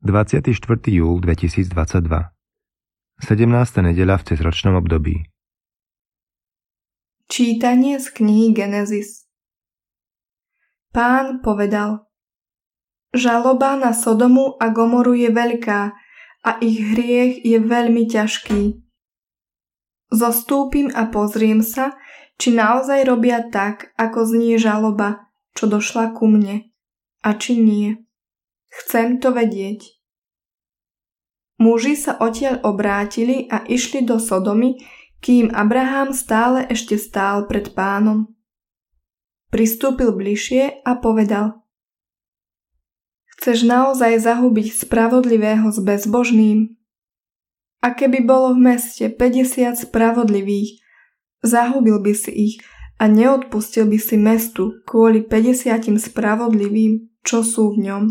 24. júl 2022 17. nedela v cezročnom období Čítanie z knihy Genesis Pán povedal Žaloba na Sodomu a Gomoru je veľká a ich hriech je veľmi ťažký. Zostúpim a pozriem sa, či naozaj robia tak, ako znie žaloba, čo došla ku mne, a či nie. Chcem to vedieť. Muži sa odtiaľ obrátili a išli do Sodomy, kým Abraham stále ešte stál pred pánom. Pristúpil bližšie a povedal Chceš naozaj zahubiť spravodlivého s bezbožným? A keby bolo v meste 50 spravodlivých, zahubil by si ich a neodpustil by si mestu kvôli 50 spravodlivým, čo sú v ňom.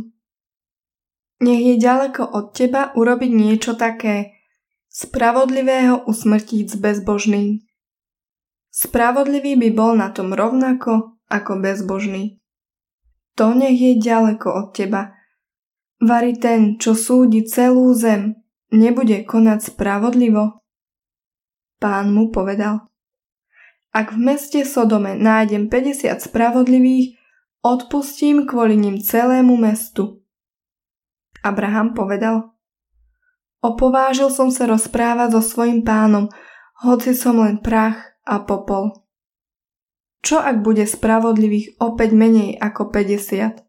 Nech je ďaleko od teba urobiť niečo také, spravodlivého usmrtiť s bezbožným. Spravodlivý by bol na tom rovnako ako bezbožný. To nech je ďaleko od teba. Vari ten, čo súdi celú zem, nebude konať spravodlivo? Pán mu povedal. Ak v meste Sodome nájdem 50 spravodlivých, odpustím kvôli ním celému mestu. Abraham povedal, Opovážil som sa rozprávať so svojim pánom, hoci som len prach a popol. Čo ak bude spravodlivých opäť menej ako 50?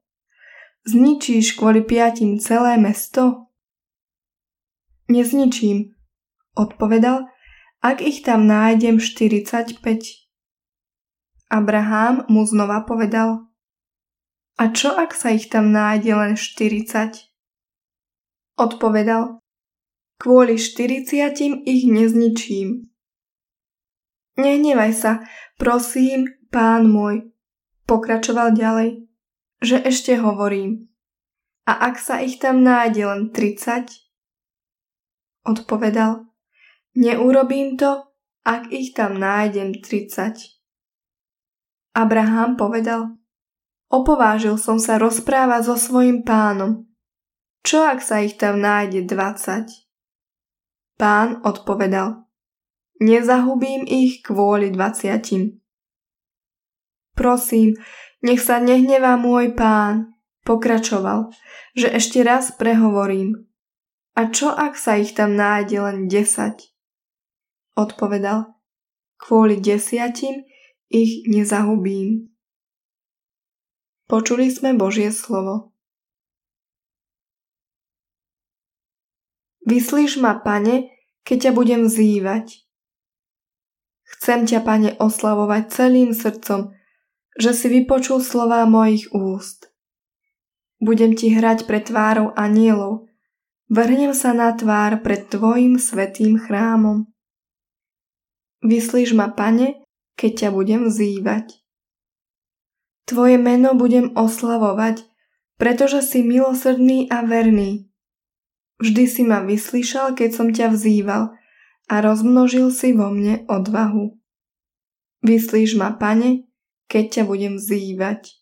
Zničíš kvôli piatim celé mesto? Nezničím, odpovedal, ak ich tam nájdem 45. Abraham mu znova povedal, a čo ak sa ich tam nájde len 40? Odpovedal, kvôli štyridsiatim ich nezničím. Nehnevaj sa, prosím, pán môj, pokračoval ďalej, že ešte hovorím. A ak sa ich tam nájde len 30? Odpovedal, neurobím to, ak ich tam nájdem 30. Abraham povedal, opovážil som sa rozprávať so svojim pánom, čo ak sa ich tam nájde 20? Pán odpovedal, nezahubím ich kvôli 20. Prosím, nech sa nehnevá môj pán, pokračoval, že ešte raz prehovorím. A čo ak sa ich tam nájde len 10? Odpovedal, kvôli desiatim ich nezahubím. Počuli sme Božie slovo. Vyslíš ma, pane, keď ťa budem vzývať. Chcem ťa, pane, oslavovať celým srdcom, že si vypočul slová mojich úst. Budem ti hrať pred tvárou anielov, vrhnem sa na tvár pred tvojim svetým chrámom. Vyslíš ma, pane, keď ťa budem vzývať. Tvoje meno budem oslavovať, pretože si milosrdný a verný, Vždy si ma vyslyšal, keď som ťa vzýval a rozmnožil si vo mne odvahu. Vyslíš ma, pane, keď ťa budem vzývať.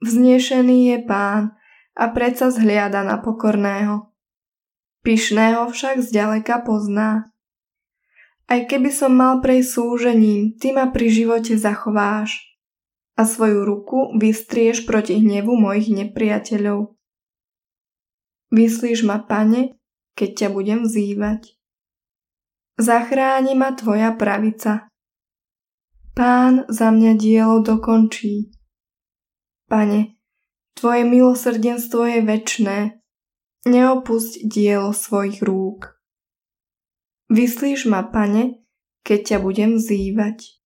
Vznešený je pán a predsa zhliada na pokorného. Pyšného však zďaleka pozná. Aj keby som mal prejsť súžením, ty ma pri živote zachováš a svoju ruku vystrieš proti hnevu mojich nepriateľov. Vyslíš ma, pane, keď ťa budem vzývať. Zachráni ma tvoja pravica. Pán za mňa dielo dokončí. Pane, tvoje milosrdenstvo je väčné. Neopusť dielo svojich rúk. Vyslíš ma, pane, keď ťa budem vzývať.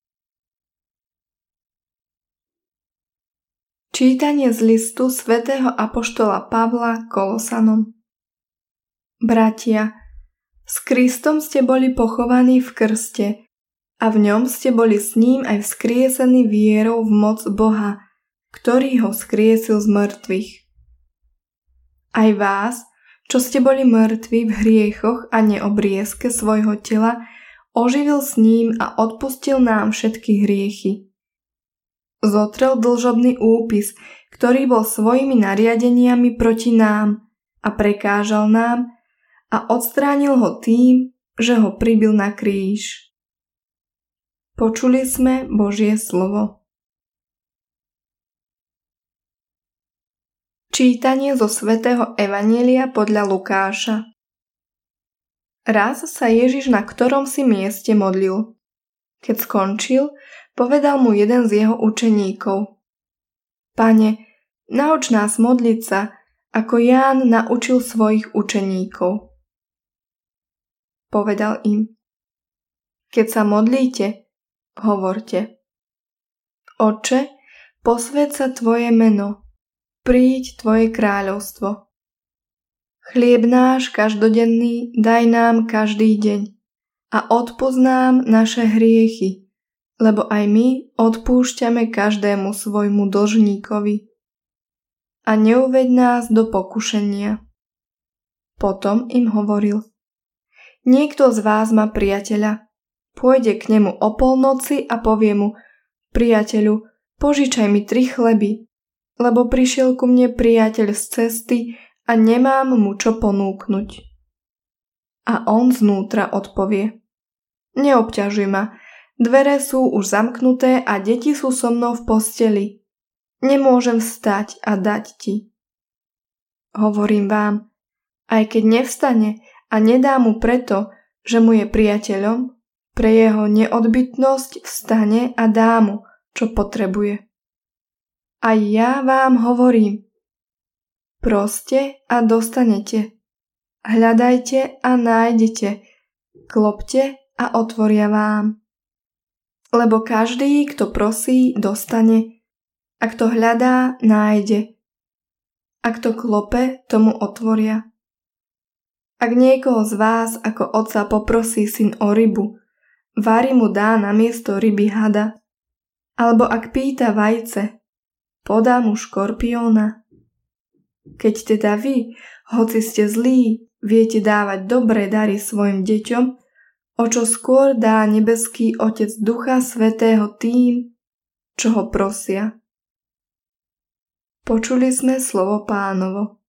Čítanie z listu svätého Apoštola Pavla Kolosanom Bratia, s Kristom ste boli pochovaní v krste a v ňom ste boli s ním aj vzkriesení vierou v moc Boha, ktorý ho skriesil z mŕtvych. Aj vás, čo ste boli mŕtvi v hriechoch a neobriezke svojho tela, oživil s ním a odpustil nám všetky hriechy zotrel dlžobný úpis, ktorý bol svojimi nariadeniami proti nám a prekážal nám a odstránil ho tým, že ho pribil na kríž. Počuli sme Božie slovo. Čítanie zo svätého Evanielia podľa Lukáša Raz sa Ježiš na ktorom si mieste modlil. Keď skončil, povedal mu jeden z jeho učeníkov. Pane, nauč nás modliť sa, ako Ján naučil svojich učeníkov. Povedal im. Keď sa modlíte, hovorte. Oče, posved sa Tvoje meno, príď Tvoje kráľovstvo. Chlieb náš každodenný daj nám každý deň a odpoznám naše hriechy, lebo aj my odpúšťame každému svojmu dlžníkovi. A neuveď nás do pokušenia. Potom im hovoril. Niekto z vás má priateľa. Pôjde k nemu o polnoci a povie mu, priateľu, požičaj mi tri chleby, lebo prišiel ku mne priateľ z cesty a nemám mu čo ponúknuť. A on znútra odpovie. Neobťažuj ma, dvere sú už zamknuté a deti sú so mnou v posteli. Nemôžem vstať a dať ti. Hovorím vám, aj keď nevstane a nedá mu preto, že mu je priateľom, pre jeho neodbytnosť vstane a dá mu, čo potrebuje. A ja vám hovorím. Proste a dostanete. Hľadajte a nájdete. Klopte a otvoria vám. Lebo každý, kto prosí, dostane. A kto hľadá, nájde. A kto klope, tomu otvoria. Ak niekoho z vás ako otca poprosí syn o rybu, vári mu dá na miesto ryby hada. Alebo ak pýta vajce, podá mu škorpióna. Keď teda vy, hoci ste zlí, viete dávať dobré dary svojim deťom, o čo skôr dá nebeský Otec Ducha Svetého tým, čo ho prosia. Počuli sme slovo pánovo.